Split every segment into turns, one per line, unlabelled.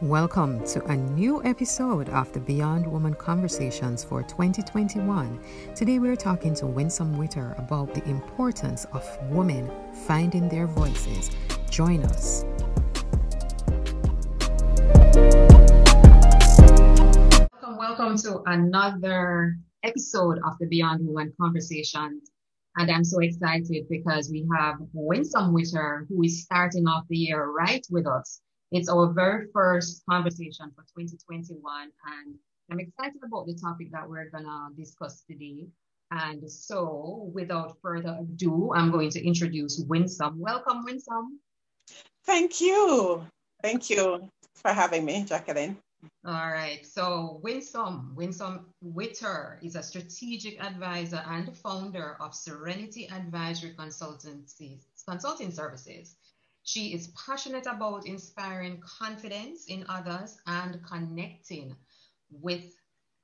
Welcome to a new episode of the Beyond Woman Conversations for 2021. Today we're talking to Winsome Witter about the importance of women finding their voices. Join us. Welcome, welcome to another episode of the Beyond Woman Conversations. And I'm so excited because we have Winsome Witter, who is starting off the year right with us. It's our very first conversation for 2021. And I'm excited about the topic that we're going to discuss today. And so, without further ado, I'm going to introduce Winsome. Welcome, Winsome.
Thank you. Thank you for having me, Jacqueline.
All right. So Winsome, Winsome Witter is a strategic advisor and founder of Serenity Advisory Consultancy Consulting Services. She is passionate about inspiring confidence in others and connecting with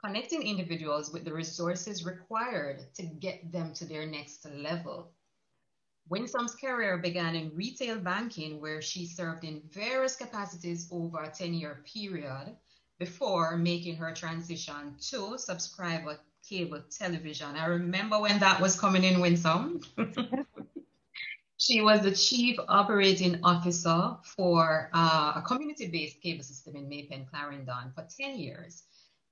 connecting individuals with the resources required to get them to their next level. Winsome's career began in retail banking, where she served in various capacities over a 10 year period before making her transition to subscriber cable television. I remember when that was coming in Winsome. she was the chief operating officer for uh, a community-based cable system in May Pen, Clarendon for 10 years.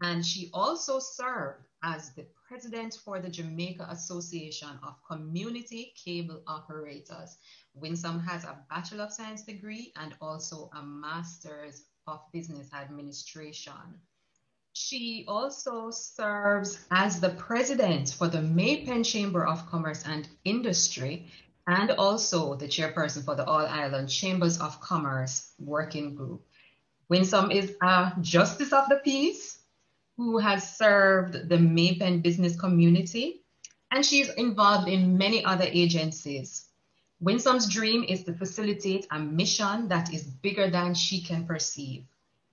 And she also served as the president for the Jamaica Association of Community Cable Operators. Winsome has a Bachelor of Science degree and also a Master's of Business Administration. She also serves as the president for the May Pen Chamber of Commerce and Industry and also the chairperson for the All Island Chambers of Commerce Working Group. Winsome is a justice of the peace who has served the May Pen business community, and she's involved in many other agencies Winsome's dream is to facilitate a mission that is bigger than she can perceive,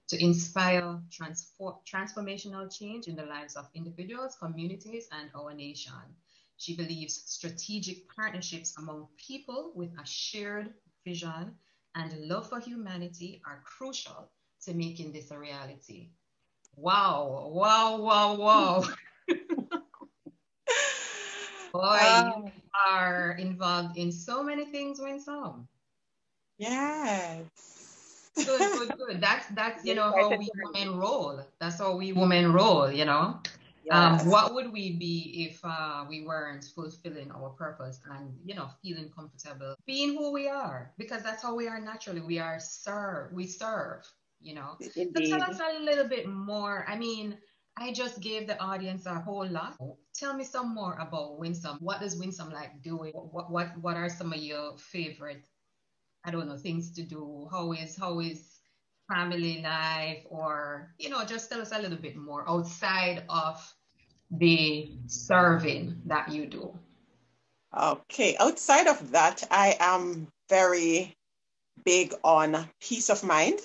to inspire transfor- transformational change in the lives of individuals, communities, and our nation. She believes strategic partnerships among people with a shared vision and love for humanity are crucial to making this a reality. Wow, wow, wow, wow. Boy, you are involved in so many things, Winsome.
Yes.
Good, good, good. That's that's you know how we women roll. That's how we women roll. You know. Um, yes. Um, what would we be if uh, we weren't fulfilling our purpose and you know feeling comfortable being who we are? Because that's how we are naturally. We are serve. We serve. You know. Indeed. So tell us a little bit more. I mean, I just gave the audience a whole lot. Tell me some more about Winsome. What does Winsome like doing? What what what are some of your favorite, I don't know, things to do? How is how is family life or you know, just tell us a little bit more outside of the serving that you do.
Okay, outside of that, I am very big on peace of mind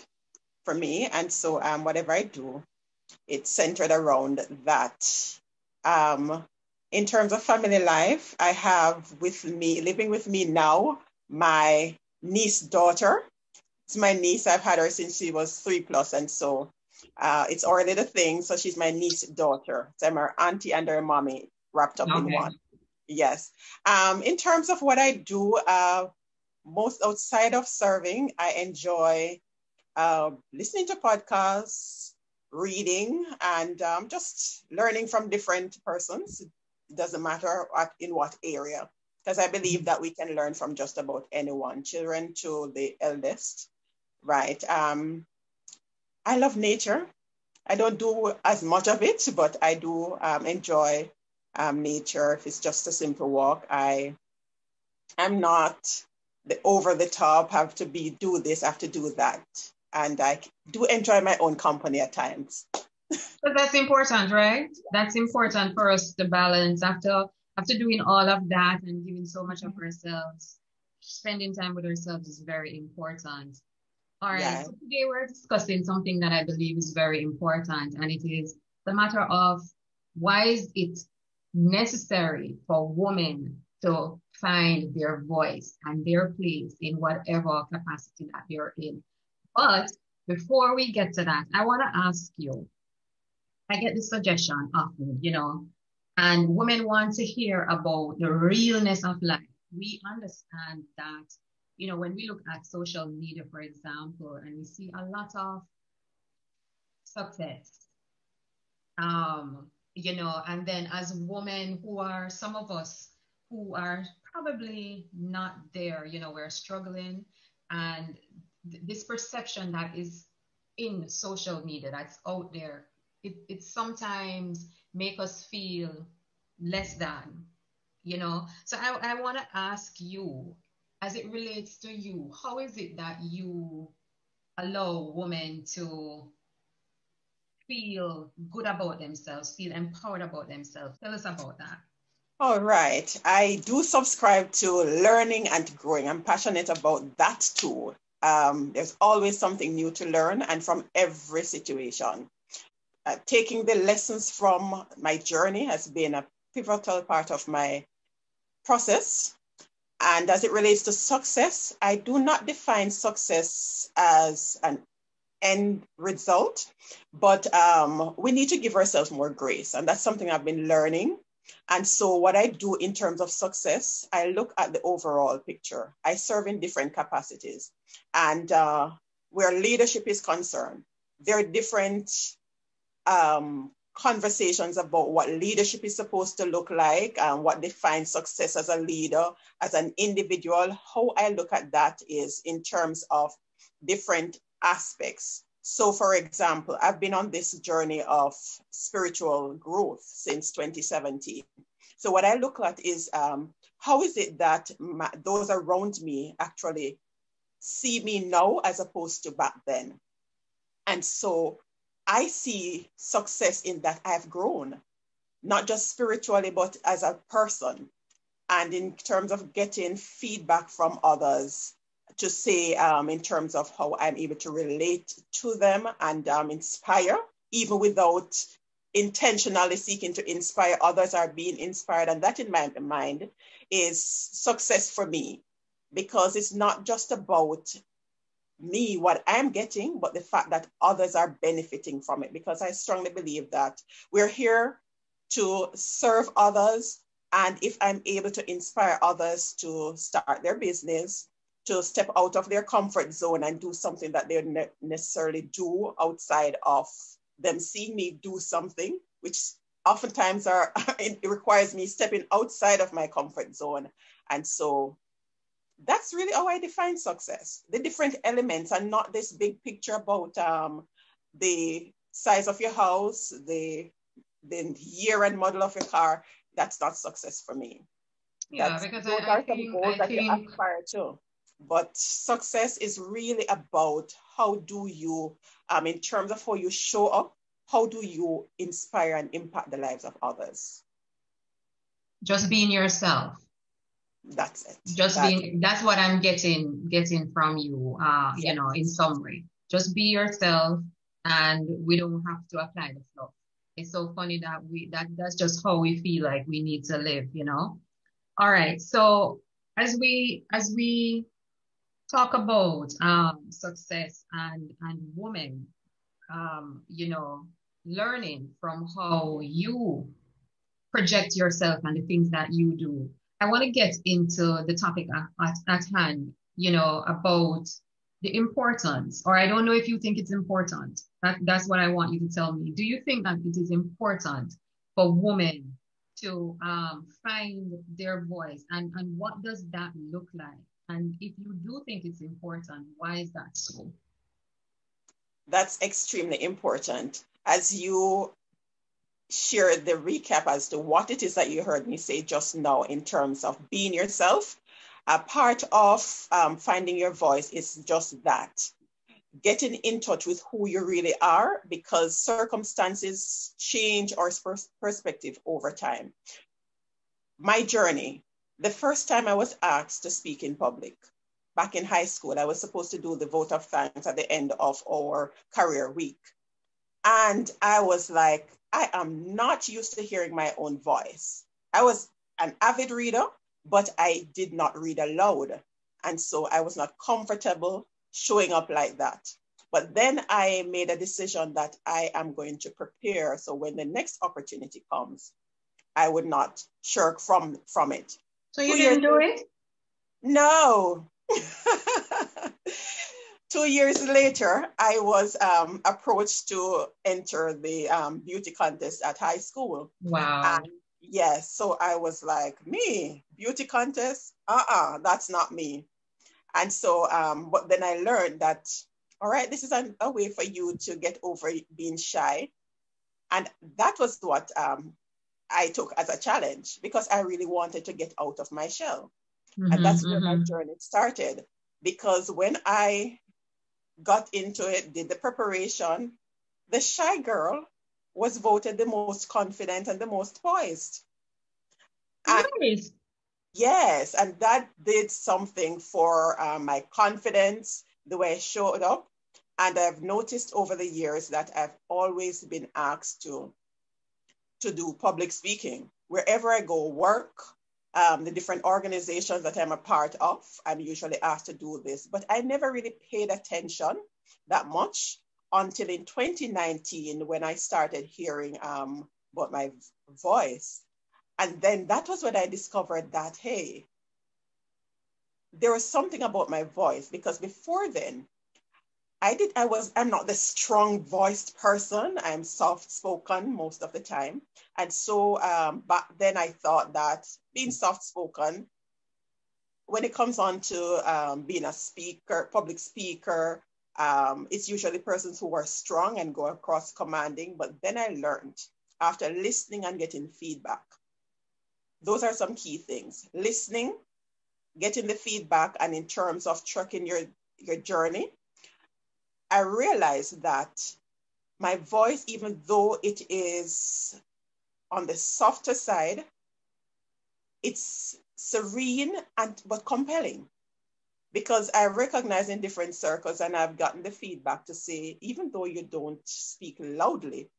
for me. And so um, whatever I do, it's centered around that. Um, in terms of family life, I have with me, living with me now, my niece daughter. It's my niece. I've had her since she was three plus, and so uh, it's already the thing. So she's my niece daughter. So I'm her auntie and her mommy wrapped up okay. in one. Yes. Um, in terms of what I do, uh, most outside of serving, I enjoy uh, listening to podcasts, reading and um, just learning from different persons. It doesn't matter what, in what area, because I believe that we can learn from just about anyone, children to the eldest, right? Um, I love nature. I don't do as much of it, but I do um, enjoy um, nature. If it's just a simple walk, I I'm not the over the top, have to be do this, have to do that and I do enjoy my own company at times.
that's important, right? That's important for us to balance after after doing all of that and giving so much of ourselves. Spending time with ourselves is very important. All right. Yeah. So today we're discussing something that I believe is very important, and it is the matter of why is it necessary for women to find their voice and their place in whatever capacity that they're in. But before we get to that, I want to ask you. I get this suggestion often, you know, and women want to hear about the realness of life. We understand that, you know, when we look at social media, for example, and we see a lot of success, um, you know, and then as women who are, some of us who are probably not there, you know, we're struggling and th- this perception that is in social media that's out there, it, it sometimes make us feel less than, you know. So I, I want to ask you, as it relates to you, how is it that you allow women to feel good about themselves, feel empowered about themselves? Tell us about that.
All right. I do subscribe to learning and growing. I'm passionate about that too. Um, there's always something new to learn, and from every situation. Uh, taking the lessons from my journey has been a pivotal part of my process. And as it relates to success, I do not define success as an end result, but um, we need to give ourselves more grace. And that's something I've been learning. And so, what I do in terms of success, I look at the overall picture. I serve in different capacities. And uh, where leadership is concerned, there are different um, conversations about what leadership is supposed to look like and what defines success as a leader, as an individual. How I look at that is in terms of different aspects. So, for example, I've been on this journey of spiritual growth since 2017. So, what I look at is um, how is it that my, those around me actually see me now as opposed to back then? And so, I see success in that I've grown, not just spiritually, but as a person. And in terms of getting feedback from others, to say um, in terms of how I'm able to relate to them and um, inspire, even without intentionally seeking to inspire others are being inspired. And that, in my mind, is success for me because it's not just about me, what I'm getting, but the fact that others are benefiting from it. Because I strongly believe that we're here to serve others. And if I'm able to inspire others to start their business, to step out of their comfort zone and do something that they ne- necessarily do outside of them seeing me do something, which oftentimes are it requires me stepping outside of my comfort zone. And so that's really how I define success. The different elements are not this big picture about um, the size of your house, the the year and model of your car. That's not success for me.
Yeah, that's, because those I, are I some think, goals I that think... you
aspire to but success is really about how do you um, in terms of how you show up how do you inspire and impact the lives of others
just being yourself
that's it
just
that's
being it. that's what i'm getting getting from you uh yes. you know in summary just be yourself and we don't have to apply the fluff it's so funny that we that that's just how we feel like we need to live you know all right so as we as we talk about um, success and and women, um, you know, learning from how you project yourself and the things that you do. I want to get into the topic at, at, hand, you know, about the importance, or I don't know if you think it's important. That, that's what I want you to tell me. Do you think that it is important for women to um, find their voice, and and what does that look like? And if you do think it's important, why is that so?
That's extremely important. As you share the recap as to what it is that you heard me say just now in terms of being yourself, a part of um, finding your voice is just that getting in touch with who you really are because circumstances change our perspective over time. My journey the first time I was asked to speak in public, back in high school, I was supposed to do the vote of thanks at the end of our career week. And I was like, I am not used to hearing my own voice. I was an avid reader, but I did not read aloud. And so I was not comfortable showing up like that. But then I made a decision that I am going to prepare. So when the next opportunity comes, I would not shirk from, from it.
So you Two didn't do it?
No. Two years later, I was um, approached to enter the um, beauty contest at high school.
Wow.
And yes, so I was like, me, beauty contest? Uh-uh, that's not me. And so, um, but then I learned that, all right, this is an, a way for you to get over being shy. And that was what um, I took as a challenge because I really wanted to get out of my shell. Mm-hmm, and that's where mm-hmm. my journey started. Because when I got into it, did the preparation, the shy girl was voted the most confident and the most poised.
Nice.
yes, and that did something for uh, my confidence, the way I showed up. And I've noticed over the years that I've always been asked to, to do public speaking. Wherever I go, work, um, the different organizations that I'm a part of, I'm usually asked to do this, but I never really paid attention that much until in 2019 when I started hearing um, about my voice. And then that was when I discovered that, hey, there was something about my voice because before then, I did, I was, I'm not the strong voiced person. I'm soft spoken most of the time. And so um, then I thought that being soft spoken, when it comes on to um, being a speaker, public speaker, um, it's usually persons who are strong and go across commanding. But then I learned after listening and getting feedback. Those are some key things. Listening, getting the feedback, and in terms of tracking your, your journey, I realized that my voice, even though it is on the softer side, it's serene and but compelling because I recognize in different circles and I've gotten the feedback to say, even though you don't speak loudly,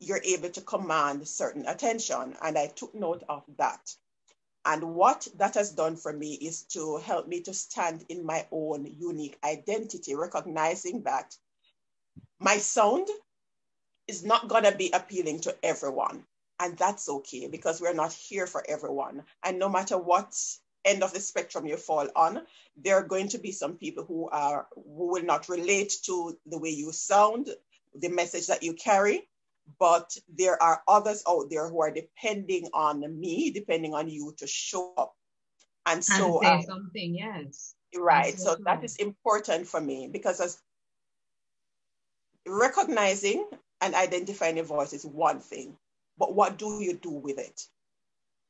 you're able to command certain attention. And I took note of that. And what that has done for me is to help me to stand in my own unique identity, recognizing that my sound is not going to be appealing to everyone. And that's okay because we're not here for everyone. And no matter what end of the spectrum you fall on, there are going to be some people who are who will not relate to the way you sound, the message that you carry but there are others out there who are depending on me, depending on you to show up.
And so, and say um, something, yes.
Right. So, so that is important for me because as recognizing and identifying your voice is one thing, but what do you do with it?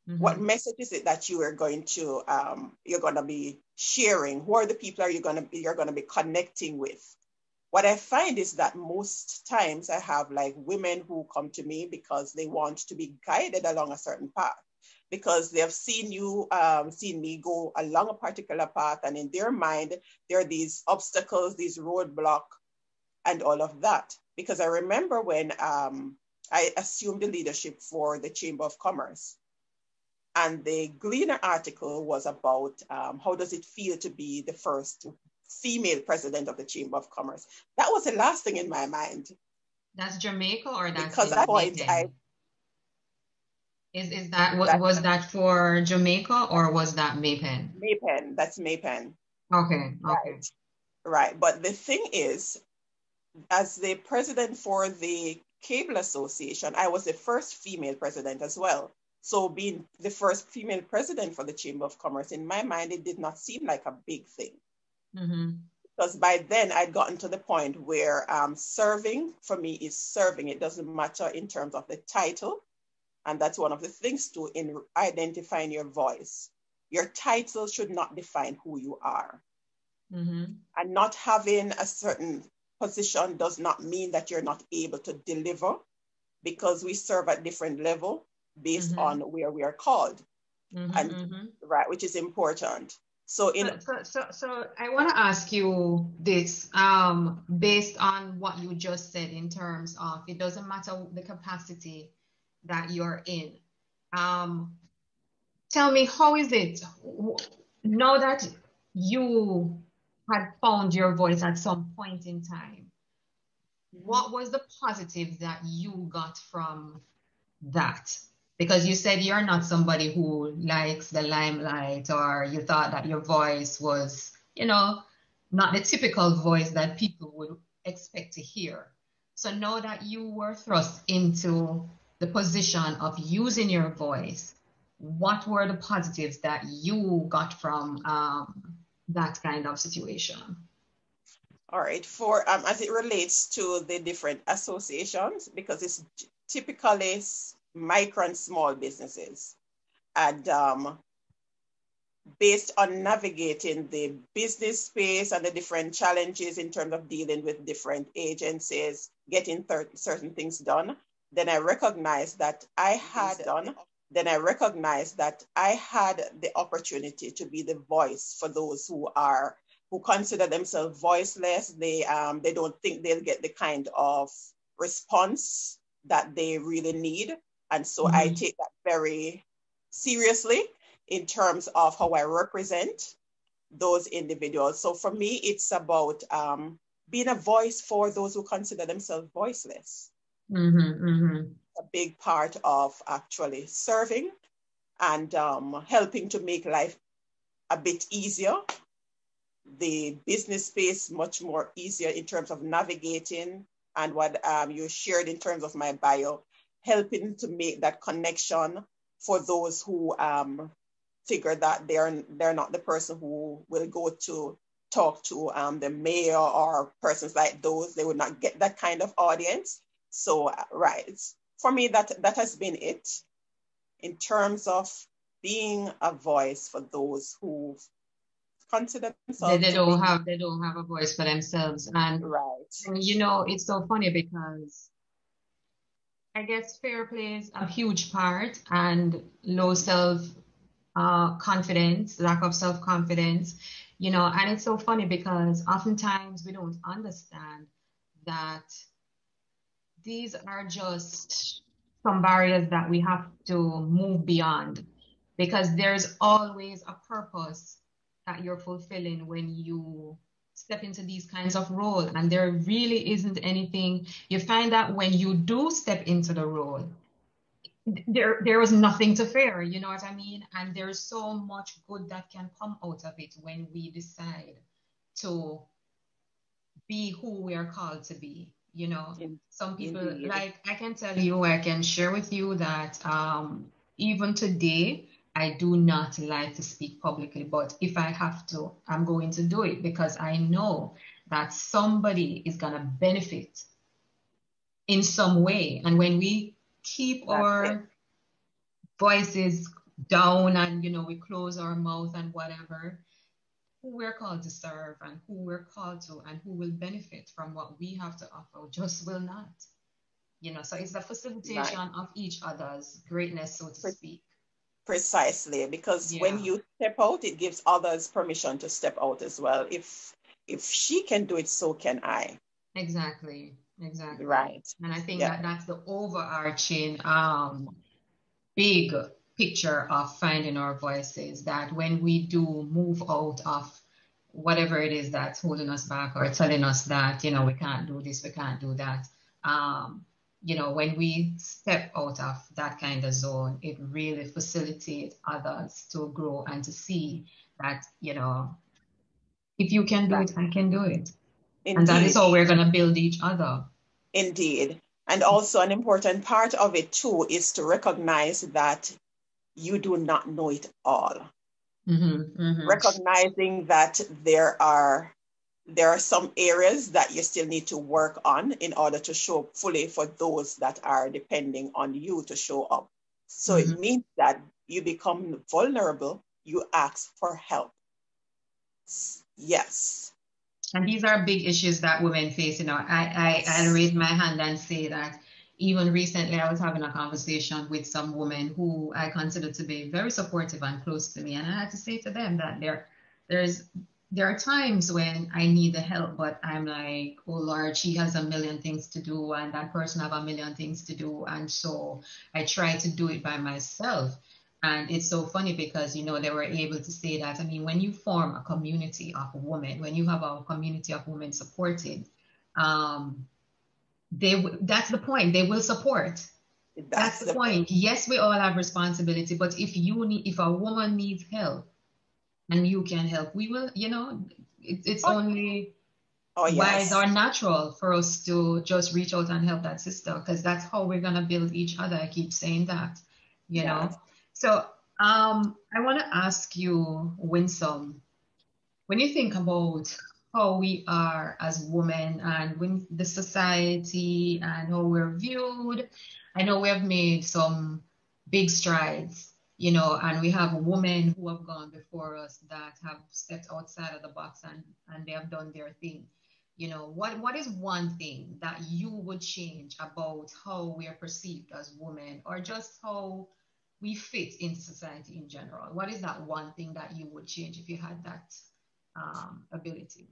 Mm-hmm. What message is it that you are going to um, you're going to be sharing? Who are the people are you going to be you're going to be connecting with? What I find is that most times I have like women who come to me because they want to be guided along a certain path because they have seen you, um, seen me go along a particular path, and in their mind, there are these obstacles, these roadblock, and all of that. Because I remember when um, I assumed the leadership for the Chamber of Commerce, and the Gleaner article was about um, how does it feel to be the first female president of the Chamber of Commerce. That was the last thing in my mind.
That's Jamaica or that's
because that point I
is is that was, was that for Jamaica or was that May Pen?
Maypen, that's May Pen.
Okay, okay.
Right. right. But the thing is, as the president for the Cable Association, I was the first female president as well. So being the first female president for the Chamber of Commerce, in my mind, it did not seem like a big thing. Mm-hmm. Because by then I'd gotten to the point where um, serving for me is serving. It doesn't matter in terms of the title. And that's one of the things too in identifying your voice. Your title should not define who you are. Mm-hmm. And not having a certain position does not mean that you're not able to deliver because we serve at different level based mm-hmm. on where we are called. Mm-hmm, and mm-hmm. right, which is important. So in
so so, so I want to ask you this um, based on what you just said in terms of it doesn't matter the capacity that you're in. Um, tell me how is it now that you had found your voice at some point in time. What was the positive that you got from that? Because you said you're not somebody who likes the limelight, or you thought that your voice was, you know, not the typical voice that people would expect to hear. So know that you were thrust into the position of using your voice, what were the positives that you got from um, that kind of situation?
All right, for um, as it relates to the different associations, because it's typically micro and small businesses, and um, based on navigating the business space and the different challenges in terms of dealing with different agencies, getting certain things done, then I recognized that I had done, then I recognized that I had the opportunity to be the voice for those who are who consider themselves voiceless. They um, they don't think they'll get the kind of response that they really need. And so mm-hmm. I take that very seriously in terms of how I represent those individuals. So for me, it's about um, being a voice for those who consider themselves voiceless. Mm-hmm, mm-hmm. A big part of actually serving and um, helping to make life a bit easier. The business space much more easier in terms of navigating and what um, you shared in terms of my bio, helping to make that connection for those who um, figure that they're they're not the person who will go to talk to um, the mayor or persons like those. They would not get that kind of audience. So uh, right, for me that that has been it in terms of being a voice for those who consider themselves.
They, they don't have they don't have a voice for themselves, and
right.
And you know it's so funny because I guess fear plays a huge part, and low self uh, confidence, lack of self confidence, you know, and it's so funny because oftentimes we don't understand that these are just some barriers that we have to move beyond because there's always a purpose that you're fulfilling when you step into these kinds of roles and there really isn't anything you find that when you do step into the role. There there was nothing to fear you know what i mean? And there's so much good that can come out of it when we decide to be who we are called to be you know? Some people Indeed. like i can tell you i can share with you that um, even today i do not like to speak publicly but if i have to i'm going to do it because i know that somebody is going to benefit in some way and when we keep That's our it. voices down and you know we close our mouth and whatever who we're called to serve and who we're called to and who will benefit from what we have to offer just will not you know so it's the facilitation right. of each other's greatness so to speak
precisely because yeah. when you step out it gives others permission to step out as well if if she can do it so can i
exactly Exactly.
Right.
And I think yeah. that that's the overarching um, big picture of finding our voices that when we do move out of whatever it is that's holding us back or telling us that, you know, we can't do this, we can't do that. Um, you know, when we step out of that kind of zone, it really facilitates others to grow and to see that, you know, if you can do it, I can do it. Indeed. And that is how we're going to build each other.
Indeed. And also, an important part of it too is to recognize that you do not know it all. Mm-hmm, mm-hmm. Recognizing that there are there are some areas that you still need to work on in order to show up fully for those that are depending on you to show up. So mm-hmm. it means that you become vulnerable, you ask for help. Yes.
And these are big issues that women face. You know, I, I, I raise my hand and say that even recently I was having a conversation with some women who I consider to be very supportive and close to me. And I had to say to them that there there's there are times when I need the help, but I'm like, oh Lord, she has a million things to do, and that person have a million things to do, and so I try to do it by myself. And it's so funny because, you know, they were able to say that. I mean, when you form a community of women, when you have a community of women supported, um, they that's the point. They will support. That's, that's the, point. point. Yes, we all have responsibility, but if you need, if a woman needs help, and you can help, we will. You know, it, it's oh. only oh, yes. wise or natural for us to just reach out and help that sister because that's how we're gonna build each other. I keep saying that. You yes. know. So um, I want to ask you, Winsome, when you think about how we are as women and when the society and how we're viewed. I know we have made some big strides, you know, and we have women who have gone before us that have stepped outside of the box and, and they have done their thing. You know, what, what is one thing that you would change about how we are perceived as women or just how we fit in society in general? What is that one thing that you would change if you had that um, ability?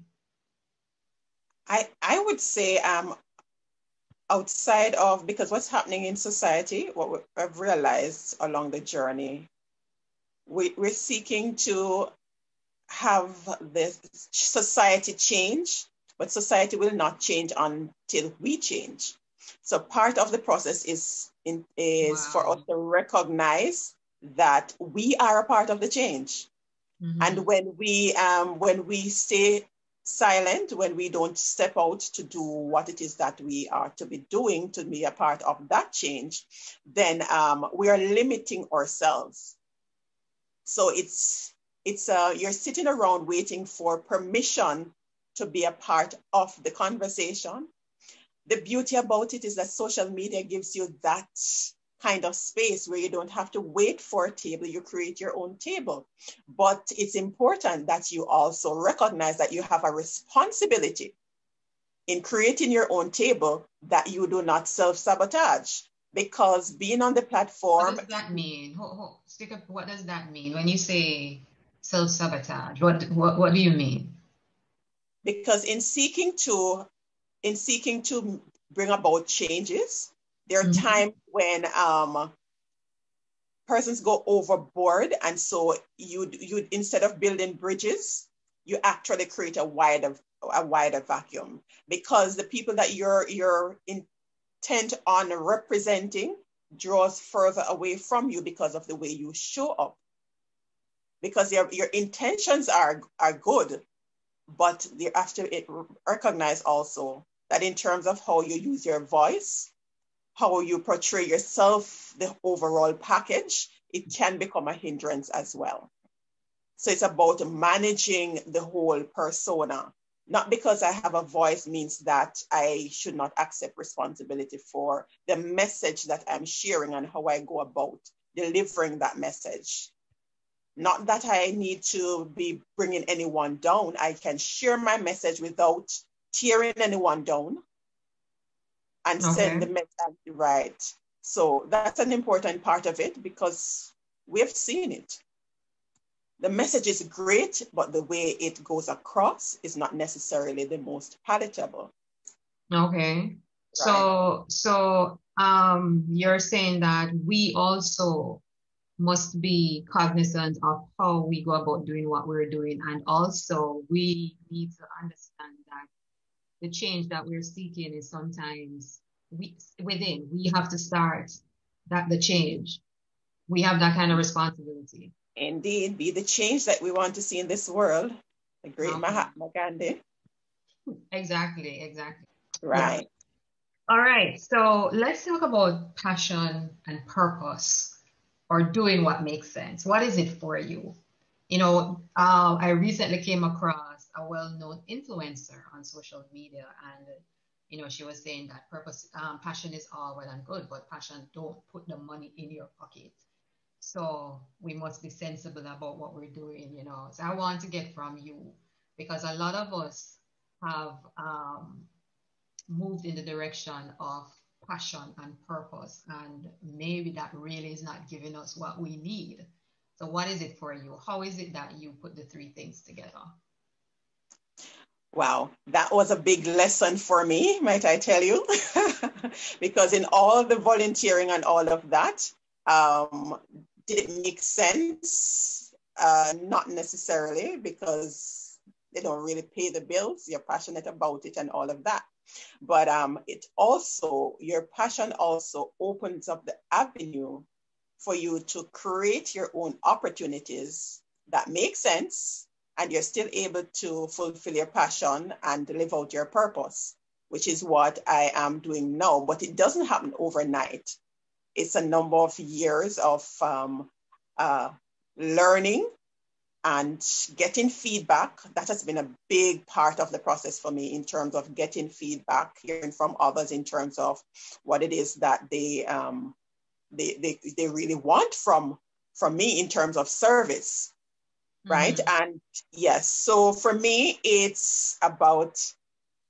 I, I would say um, outside of, because what's happening in society, what I've realized along the journey, we, we're seeking to have this society change, but society will not change until we change. So part of the process is, in, is wow. for us to recognize that we are a part of the change. Mm-hmm. And when we um, when we stay silent, when we don't step out to do what it is that we are to be doing to be a part of that change, then um, we are limiting ourselves. So it's it's uh, you're sitting around waiting for permission to be a part of the conversation. The beauty about it is that social media gives you that kind of space where you don't have to wait for a table, you create your own table. But it's important that you also recognize that you have a responsibility in creating your own table that you do not self sabotage. Because being on the platform.
What does that mean? Speak up. What does that mean when you say self sabotage? What, what, what do you mean?
Because in seeking to in seeking to bring about changes, there are mm-hmm. times when um, persons go overboard, and so you you instead of building bridges, you actually create a wider a wider vacuum because the people that you're you're intent on representing draws further away from you because of the way you show up. Because your, your intentions are, are good, but you have to recognize also that in terms of how you use your voice, how you portray yourself, the overall package, it can become a hindrance as well. So it's about managing the whole persona. Not because I have a voice means that I should not accept responsibility for the message that I'm sharing and how I go about delivering that message. Not that I need to be bringing anyone down. I can share my message without tearing anyone down and okay. send the message right. So that's an important part of it because we've seen it. The message is great, but the way it goes across is not necessarily the most palatable.
Okay. Right. So so um you're saying that we also must be cognizant of how we go about doing what we're doing and also we need to understand that the change that we're seeking is sometimes we, within. We have to start that the change. We have that kind of responsibility.
Indeed, be the change that we want to see in this world. The great. Mahatma Gandhi.
Exactly, exactly.
Right.
Yeah. All right. So let's talk about passion and purpose or doing what makes sense. What is it for you? You know, uh, I recently came across a well-known influencer on social media and you know she was saying that purpose um, passion is all well and good but passion don't put the money in your pocket. So we must be sensible about what we're doing you know. So i want to get from you because a lot of us have um, moved in the direction of passion and purpose and maybe that really is not giving us what we need. So what is it for you? How is it that you put the three things together
Wow, that was a big lesson for me, might I tell you? because in all the volunteering and all of that, um, did it make sense? Uh, not necessarily because they don't really pay the bills. You're passionate about it and all of that. But um, it also, your passion also opens up the avenue for you to create your own opportunities that make sense and you're still able to fulfill your passion and live out your purpose, which is what I am doing now. But it doesn't happen overnight. It's a number of years of um, uh, learning and getting feedback. That has been a big part of the process for me in terms of getting feedback, hearing from others in terms of what it is that they um, they, they, they really want from from me in terms of service right? Mm-hmm. And yes, so for me, it's about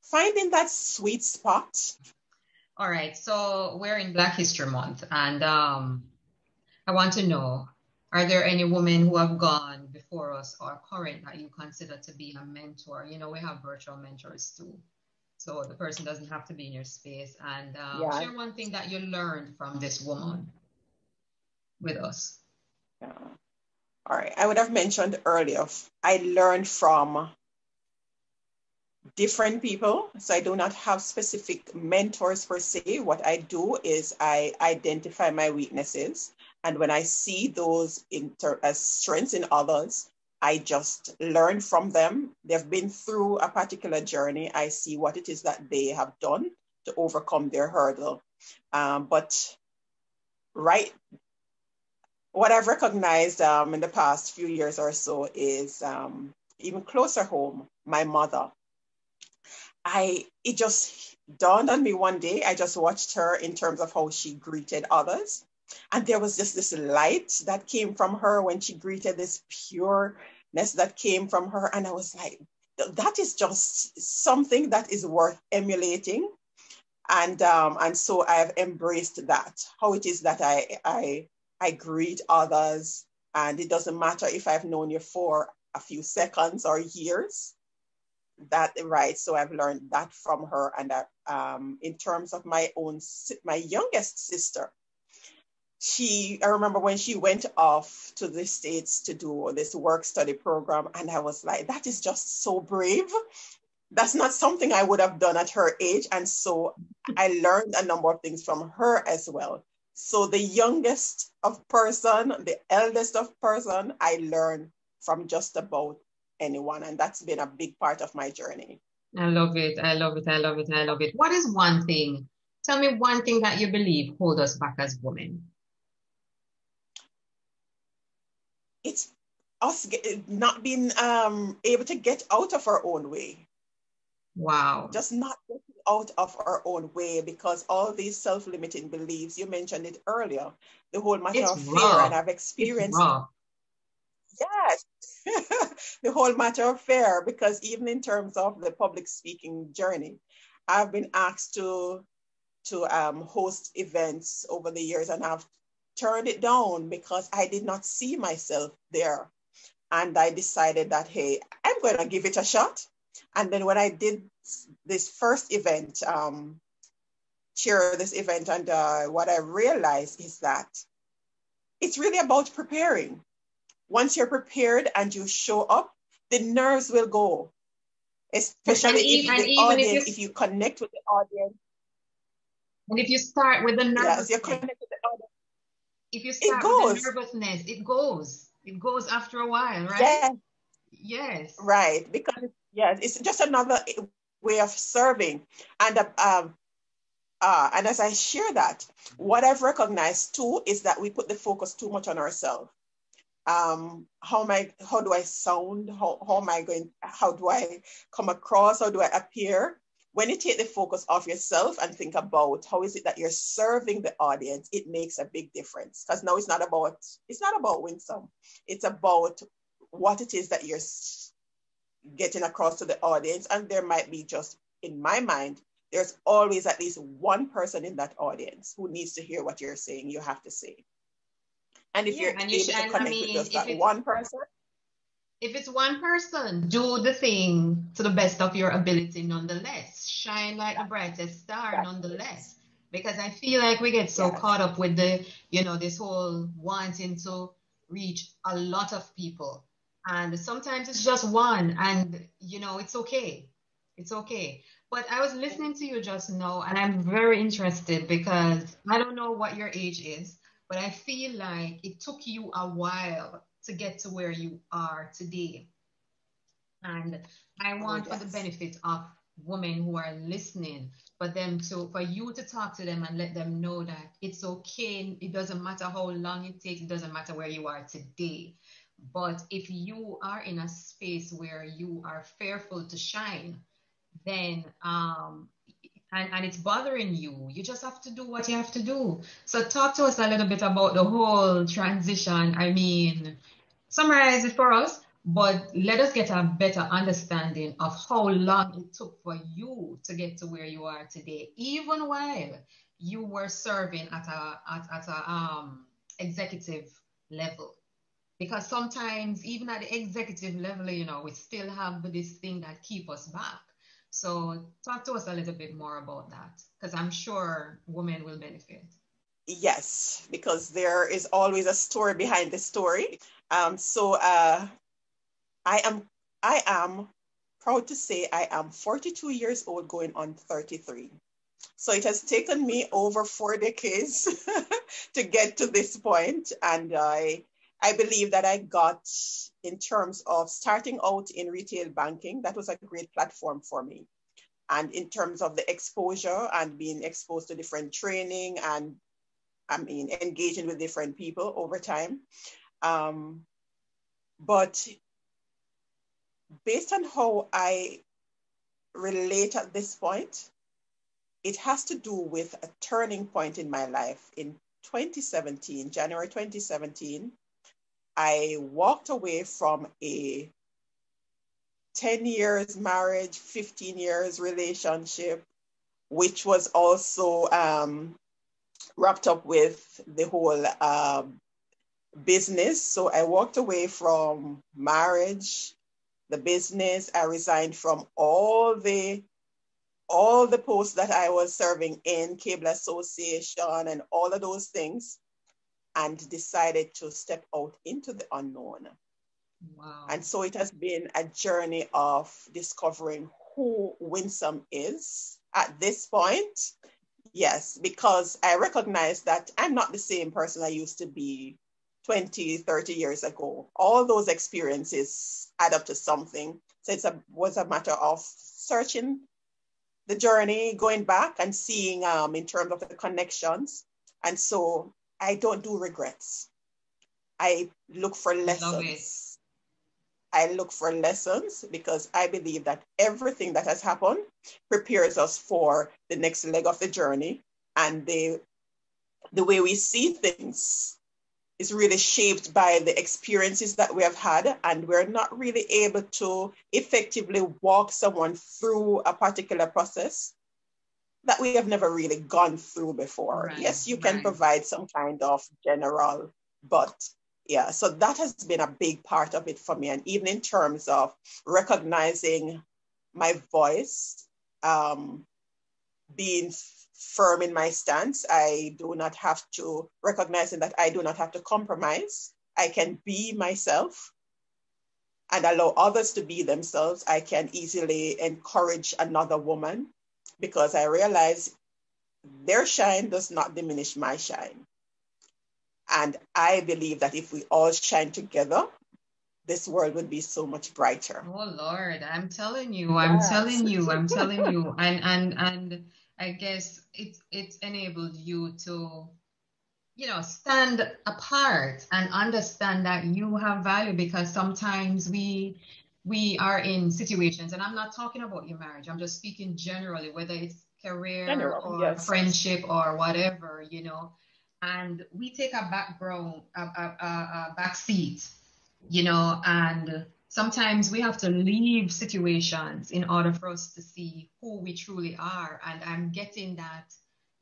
finding that sweet spot.
All right, so we're in Black History Month, and um, I want to know are there any women who have gone before us or current that you consider to be a mentor? You know, we have virtual mentors too. So the person doesn't have to be in your space. And um, yeah. share one thing that you learned from this woman with us.
Yeah. All right, I would have mentioned earlier, I learned from different people. So I do not have specific mentors per se. What I do is I identify my weaknesses. And when I see those inter- as strengths in others, I just learn from them. They've been through a particular journey. I see what it is that they have done to overcome their hurdle. Um, but right what I've recognized um, in the past few years or so is um, even closer home, my mother. I it just dawned on me one day. I just watched her in terms of how she greeted others, and there was just this light that came from her when she greeted this pureness that came from her, and I was like, that is just something that is worth emulating, and um, and so I have embraced that. How it is that I I I greet others. And it doesn't matter if I've known you for a few seconds or years. That right. So I've learned that from her. And that, um, in terms of my own, my youngest sister, she, I remember when she went off to the States to do this work study program, and I was like, that is just so brave. That's not something I would have done at her age. And so I learned a number of things from her as well. So the youngest of person, the eldest of person, I learn from just about anyone. And that's been a big part of my journey.
I love it. I love it. I love it. I love it. What is one thing? Tell me one thing that you believe hold us back as women.
It's us not being um, able to get out of our own way.
Wow.
Just not getting out of our own way because all these self limiting beliefs, you mentioned it earlier, the whole matter it's of fear, and I've experienced Yes, the whole matter of fear, because even in terms of the public speaking journey, I've been asked to to um, host events over the years, and I've turned it down because I did not see myself there, and I decided that hey, I'm going to give it a shot. And then when I did this first event, um, chair this event, and uh, what I realized is that it's really about preparing. Once you're prepared and you show up, the nerves will go. Especially if the audience, if, if, you connect with the audience.
And if you start with the nervousness,
yes, you connect with the audience.
If you start with the nervousness, it goes. It goes after a while, right? Yes. Yes.
Right. Because yes, it's just another way of serving. And um, uh, and as I share that, what I've recognized too is that we put the focus too much on ourselves. Um, how am I? How do I sound? How, how am I going? How do I come across? How do I appear? When you take the focus off yourself and think about how is it that you're serving the audience, it makes a big difference. Because now it's not about it's not about winsome. It's about what it is that you're getting across to the audience. And there might be just, in my mind, there's always at least one person in that audience who needs to hear what you're saying, you have to say. And if yeah, you're and you able should, to connect I mean, with just that one person,
if it's one person, do the thing to the best of your ability nonetheless. Shine like the brightest star nonetheless. because I feel like we get so yes. caught up with the, you know, this whole wanting to reach a lot of people. And sometimes it's just one, and, you know, it's okay. It's okay. But I was listening to you just now, and I'm very interested because I don't know what your age is, but I feel like it took you a while to get to where you are today. And I oh, want oh, yes. for the benefit of women who are listening for them to for you to talk to them and let them know that it's okay it doesn't matter how long it takes it doesn't matter where you are today but if you are in a space where you are fearful to shine then um and, and it's bothering you you just have to do what you have to do so talk to us a little bit about the whole transition i mean summarize it for us but let us get a better understanding of how long it took for you to get to where you are today, even while you were serving at a at, at a um, executive level. Because sometimes even at the executive level, you know, we still have this thing that keep us back. So talk to us a little bit more about that, because I'm sure women will benefit.
Yes, because there is always a story behind the story. Um, so uh, I am I am proud to say I am 42 years old going on 33. So it has taken me over four decades to get to this point, and I I believe that I got in terms of starting out in retail banking, that was a great platform for me. And in terms of the exposure and being exposed to different training and I mean engaging with different people over time. Um, but based on how I relate at this point, it has to do with a turning point in my life. In 2017, January 2017, I walked away from a 10 years marriage, 15 years relationship, which was also um, wrapped up with the whole um, business. So I walked away from marriage, the business. I resigned from all the all the posts that I was serving in Cable Association and all of those things, and decided to step out into the unknown. Wow. And so it has been a journey of discovering who Winsome is at this point. Yes, because I recognize that I'm not the same person I used to be 20, 30 years ago. All those experiences add up to something. So it was a matter of searching the journey, going back and seeing um, in terms of the connections. And so I don't do regrets. I look for lessons. I look for lessons because I believe that everything that has happened prepares us for the next leg of the journey and the the way we see things is really shaped by the experiences that we have had, and we're not really able to effectively walk someone through a particular process that we have never really gone through before. Right, yes, you can right. provide some kind of general, but yeah, so that has been a big part of it for me. And even in terms of recognizing my voice, um, being firm in my stance. I do not have to, recognizing that I do not have to compromise. I can be myself and allow others to be themselves. I can easily encourage another woman because I realize their shine does not diminish my shine. And I believe that if we all shine together, this world would be so much brighter.
Oh Lord, I'm telling you, I'm yes. telling you, I'm telling you. And and and I guess it it enabled you to, you know, stand apart and understand that you have value because sometimes we we are in situations, and I'm not talking about your marriage. I'm just speaking generally, whether it's career General, or yes. friendship or whatever, you know. And we take a background, a, a, a, a back seat, you know, and sometimes we have to leave situations in order for us to see who we truly are and i'm getting that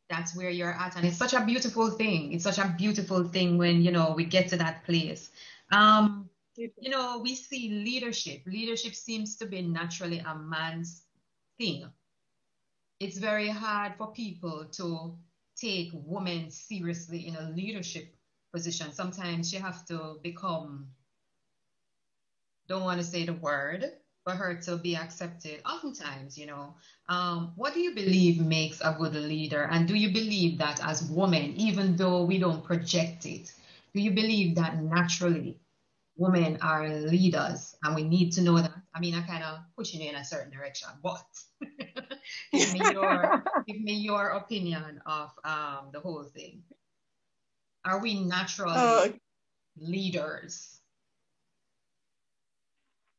that's where you're at and it's such a beautiful thing it's such a beautiful thing when you know we get to that place um you know we see leadership leadership seems to be naturally a man's thing it's very hard for people to take women seriously in a leadership position. Sometimes you have to become, don't want to say the word, for her to be accepted. Oftentimes, you know, um, what do you believe makes a good leader? And do you believe that as women, even though we don't project it, do you believe that naturally women are leaders and we need to know that? I mean, I kind of pushing you in a certain direction, but give me your give me your opinion of um, the whole thing. Are we naturally uh, leaders?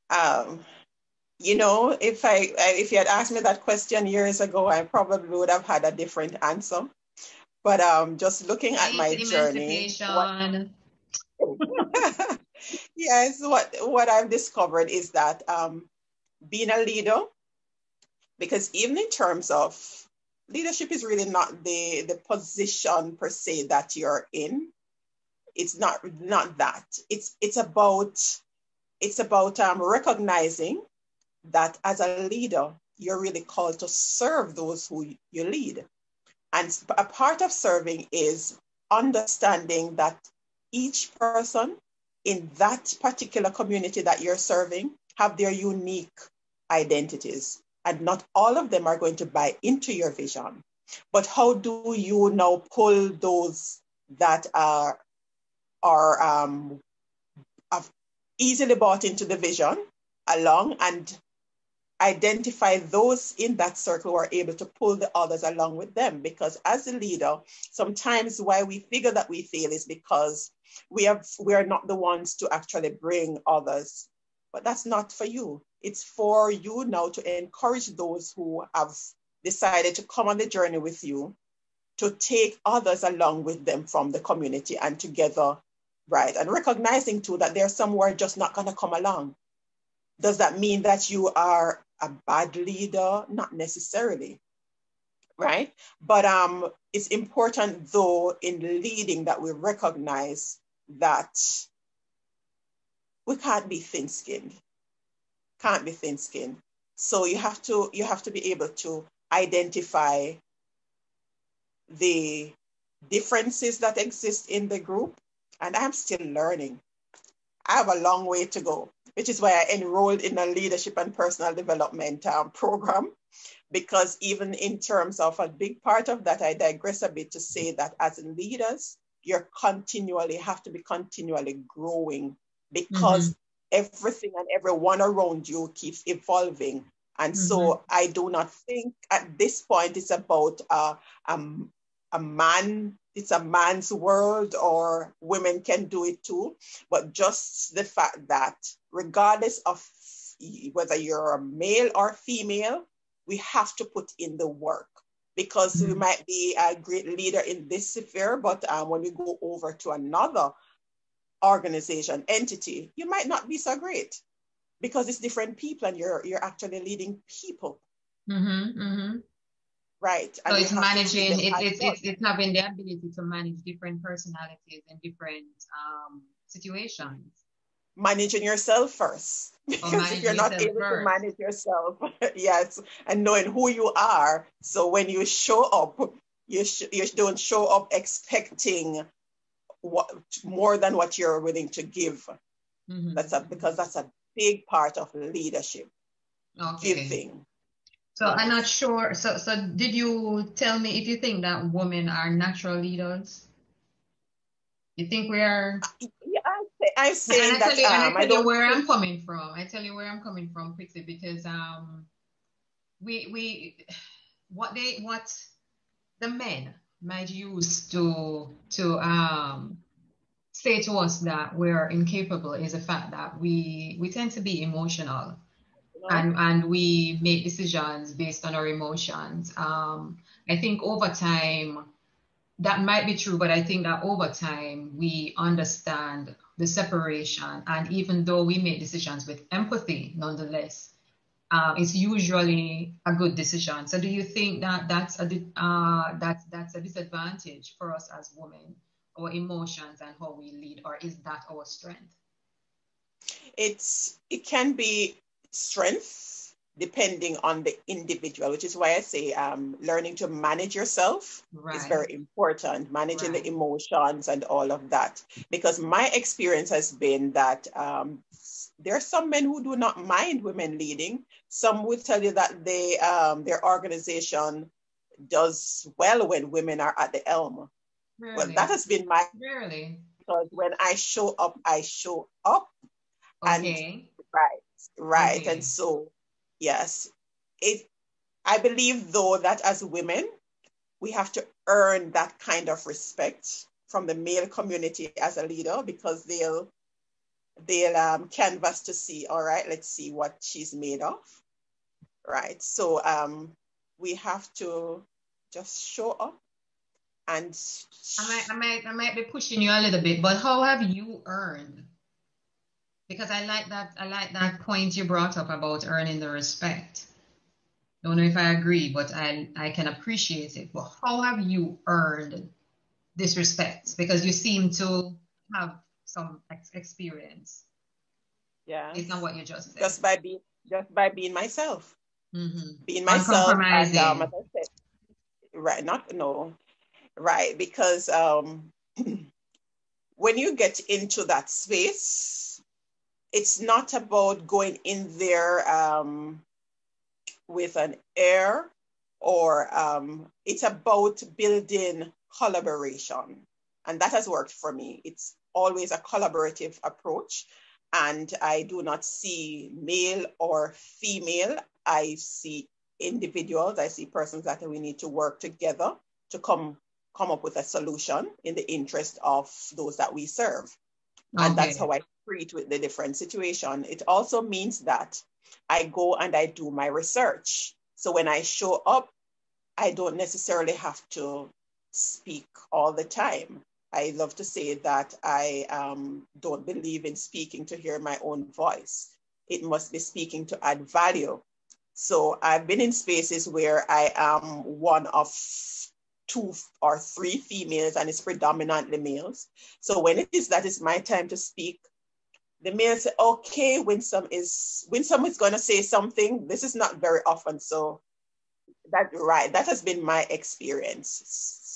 Um, you know, if I if you had asked me that question years ago, I probably would have had a different answer. But um, just looking at my journey, what, yes, what what I've discovered is that um, being a leader, because even in terms of leadership, is really not the the position per se that you're in. It's not not that. It's it's about it's about um, recognizing that as a leader, you're really called to serve those who you lead. And a part of serving is understanding that each person in that particular community that you're serving have their unique identities. And not all of them are going to buy into your vision. But how do you now pull those that are, are um, easily bought into the vision along and identify those in that circle who are able to pull the others along with them. Because as a leader, sometimes why we figure that we fail is because we have we are not the ones to actually bring others. But that's not for you. It's for you now to encourage those who have decided to come on the journey with you to take others along with them from the community and together, right? And recognizing too that there's some who are just not going to come along. Does that mean that you are a bad leader? Not necessarily, right? But um, it's important though in leading that we recognize that we can't be thin-skinned, can't be thin-skinned. So you have to you have to be able to identify the differences that exist in the group. And I'm still learning. I have a long way to go which is why I enrolled in a leadership and personal development um, program. Because even in terms of a big part of that, I digress a bit to say that as leaders, you're continually have to be continually growing because mm-hmm. everything and everyone around you keeps evolving. And mm-hmm. so I do not think at this point it's about uh, um, a man it's a man's world or women can do it too. But just the fact that regardless of whether you're a male or female, we have to put in the work because mm-hmm. we might be a great leader in this sphere, but um, when we go over to another organization, entity, you might not be so great because it's different people and you're, you're actually leading people.
Mm-hmm, mm-hmm.
Right.
So it's managing, it, it's, it's, it's having the ability to manage different personalities and different um, situations.
Managing yourself first. Because if you're not able first. to manage yourself, yes, and knowing who you are. So when you show up, you, sh- you don't show up expecting what more than what you're willing to give. Mm-hmm. That's a, because that's a big part of leadership. Okay. Giving
so I'm not sure. So, so did you tell me if you think that women are natural leaders? You think we are?
Yeah, I'm saying
and I tell you, um, I tell you where I'm coming from. I tell you where I'm coming from quickly because um, we we what they what the men might use to to um say to us that we're incapable is the fact that we we tend to be emotional and, and we make decisions based on our emotions. Um, I think over time, that might be true, but I think that over time we understand the separation. And even though we make decisions with empathy, nonetheless, uh, it's usually a good decision. So, do you think that that's a uh, that's that's a disadvantage for us as women, our emotions and how we lead, or is that our strength?
It's it can be strength, depending on the individual, which is why I say um, learning to manage yourself right. is very important, managing right. the emotions and all of that. Because my experience has been that um, there are some men who do not mind women leading. Some would tell you that they um, their organization does well when women are at the elm. Really? Well, that has been my
really
because when I show up, I show up.
Okay.
And right, right. Okay. And so yes, it I believe though that as women, we have to earn that kind of respect from the male community as a leader because they'll they'll um, canvas to see, all right, let's see what she's made of, right? So um, we have to just show up and.
I might, I might, I might be pushing you a little bit, but how have you earned? Because I like that, I like that point you brought up about earning the respect. Don't know if I agree, but I, I can appreciate it. But how have you earned this respect? Because you seem to have some ex- experience.
Yeah.
It's not what you just said.
Just by being just by being myself.
Mm-hmm.
Being myself and um, as I said, right, not no, right, because um when you get into that space, it's not about going in there um with an air or um, it's about building collaboration and that has worked for me it's always a collaborative approach. And I do not see male or female. I see individuals. I see persons that we need to work together to come come up with a solution in the interest of those that we serve. Okay. And that's how I treat with the different situation. It also means that I go and I do my research. So when I show up, I don't necessarily have to speak all the time. I love to say that I um, don't believe in speaking to hear my own voice. It must be speaking to add value. So I've been in spaces where I am one of two or three females and it's predominantly males. So when it is that is my time to speak, the male say, okay, Winsome is Winsome is gonna say something. This is not very often. So that right, that has been my experience.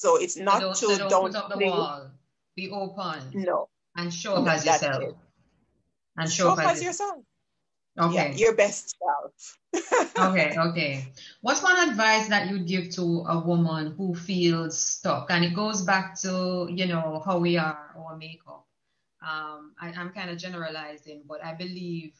So it's not don't, to
don't, don't up the wall. Be open.
No.
And show up as yourself. It.
And show, show up as yourself.
Okay.
Yeah, your best
self. okay, okay. What's one advice that you'd give to a woman who feels stuck? And it goes back to, you know, how we are, our makeup. Um, I, I'm kind of generalizing, but I believe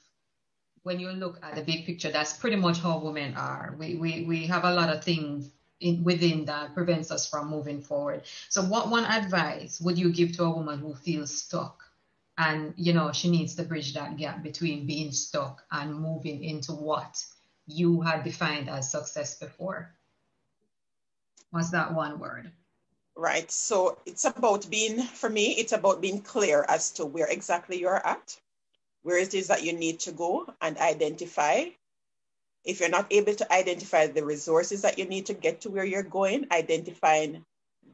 when you look at the big picture, that's pretty much how women are. We, we, we have a lot of things in, within that prevents us from moving forward. So, what one advice would you give to a woman who feels stuck, and you know she needs to bridge that gap between being stuck and moving into what you had defined as success before? What's that one word?
Right. So it's about being, for me, it's about being clear as to where exactly you're at, where it is that you need to go, and identify if you're not able to identify the resources that you need to get to where you're going, identifying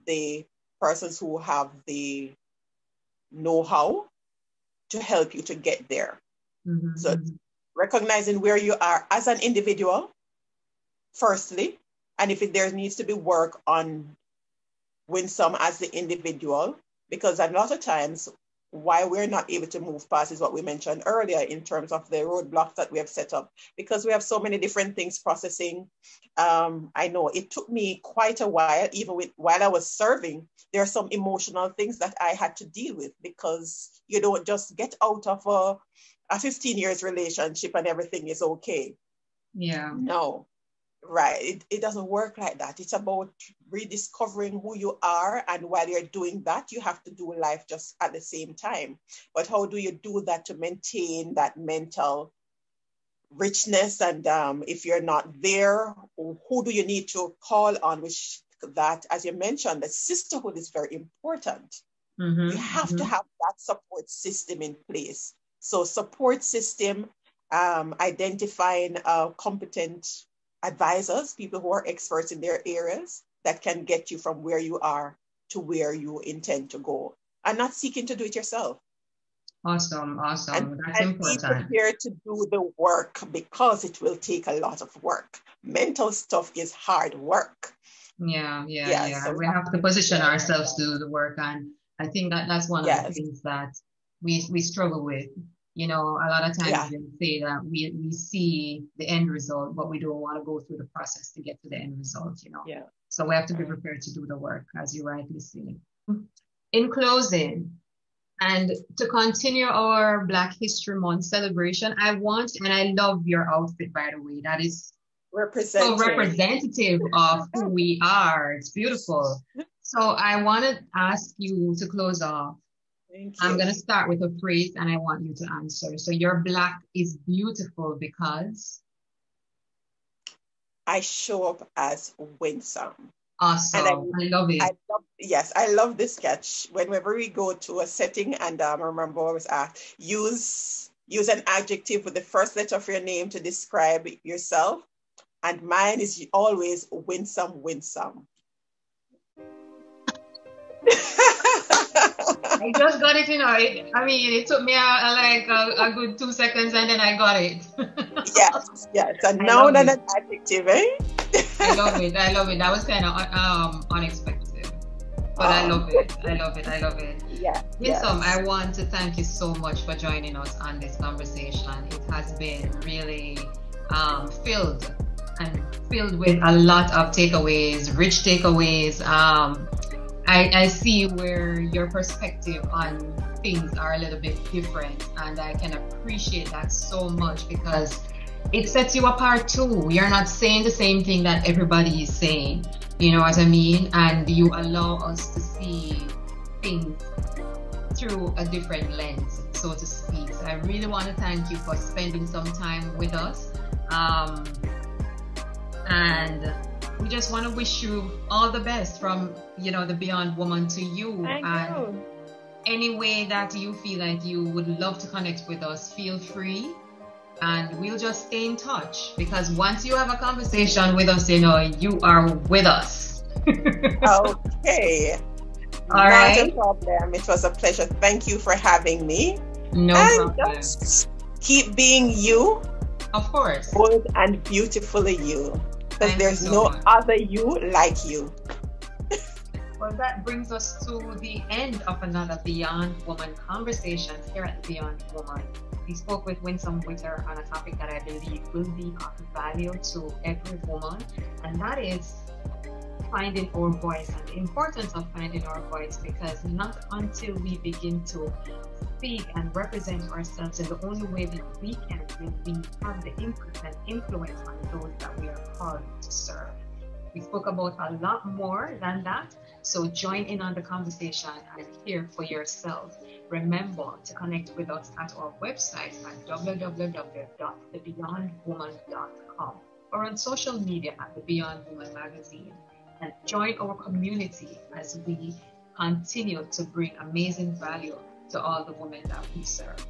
the persons who have the know-how to help you to get there. Mm-hmm. So recognizing where you are as an individual, firstly, and if there needs to be work on Winsome as the individual, because a lot of times why we're not able to move past is what we mentioned earlier in terms of the roadblocks that we have set up because we have so many different things processing. Um, I know it took me quite a while, even with while I was serving, there are some emotional things that I had to deal with because you don't just get out of a, a 15 years relationship and everything is okay.
Yeah.
No, right it, it doesn't work like that. It's about rediscovering who you are and while you're doing that you have to do life just at the same time. But how do you do that to maintain that mental richness? And um, if you're not there who do you need to call on which that as you mentioned the sisterhood is very important. Mm-hmm, you have mm-hmm. to have that support system in place. So support system um, identifying a competent advisors, people who are experts in their areas that can get you from where you are to where you intend to go and not seeking to do it yourself.
Awesome, awesome. And, That's and important.
Be prepared to do the work because it will take a lot of work. Mental stuff is hard work.
Yeah, yeah, yeah. yeah. So we have to position ourselves to do the work, and I think that that's one of the things that we we struggle with. You know, a lot of times yeah. we say that we we see the end result, but we don't want to go through the process to get to the end result. You know.
Yeah.
So we have to be prepared to do the work, as you rightly say. In closing, and to continue our Black History Month celebration, I want, and I love your outfit, by the way. That is so representative of who we are. It's beautiful. So I want to ask you to close off. I'm going to start with a phrase and I want you to answer. So your black is beautiful because
I show up as winsome.
Awesome. I, I, love it. I love,
yes, I love this sketch. Whenever we go to a setting and um, I remember I was asked, use use an adjective with the first letter of your name to describe yourself. And mine is always winsome, winsome.
I just got it, you know. I mean, it took me a, a like a, a, good two seconds and then I got it.
yes, yes. A noun and an adjective, eh?
I love it. I love it. That was kind of um, unexpected. But I love it. I love it. I love it.
Yeah.
Yes. I want to thank you so much for joining us on this conversation. It has been really um, filled and filled with a lot of takeaways, rich takeaways. Um, I, I see where your perspective on things are a little bit different, and I can appreciate that so much because it sets you apart too. You're not saying the same thing that everybody is saying, you know what I mean? And you allow us to see things through a different lens, so to speak. So I really want to thank you for spending some time with us. Um, and we just want to wish you all the best from you know the beyond woman to you.
Thank and you.
any way that you feel like you would love to connect with us feel free. And we'll just stay in touch because once you have a conversation with us you know you are with us.
Okay. All Not right. a problem. It was a pleasure. Thank you for having me.
No and problem.
just keep being you.
Of course.
Good and beautifully you because there's so no much. other you like you.
well, that brings us to the end of another Beyond Woman conversations here at Beyond Woman. We spoke with Winsome Witter on a topic that I believe will be of value to every woman, and that is finding our voice and the importance of finding our voice because not until we begin to speak and represent ourselves in the only way that we can we have the input and influence on those that we are called to serve. We spoke about a lot more than that, so join in on the conversation and hear for yourself. Remember to connect with us at our website at www.thebeyondwoman.com or on social media at the Beyond Woman Magazine and join our community as we continue to bring amazing value to all the women that we serve.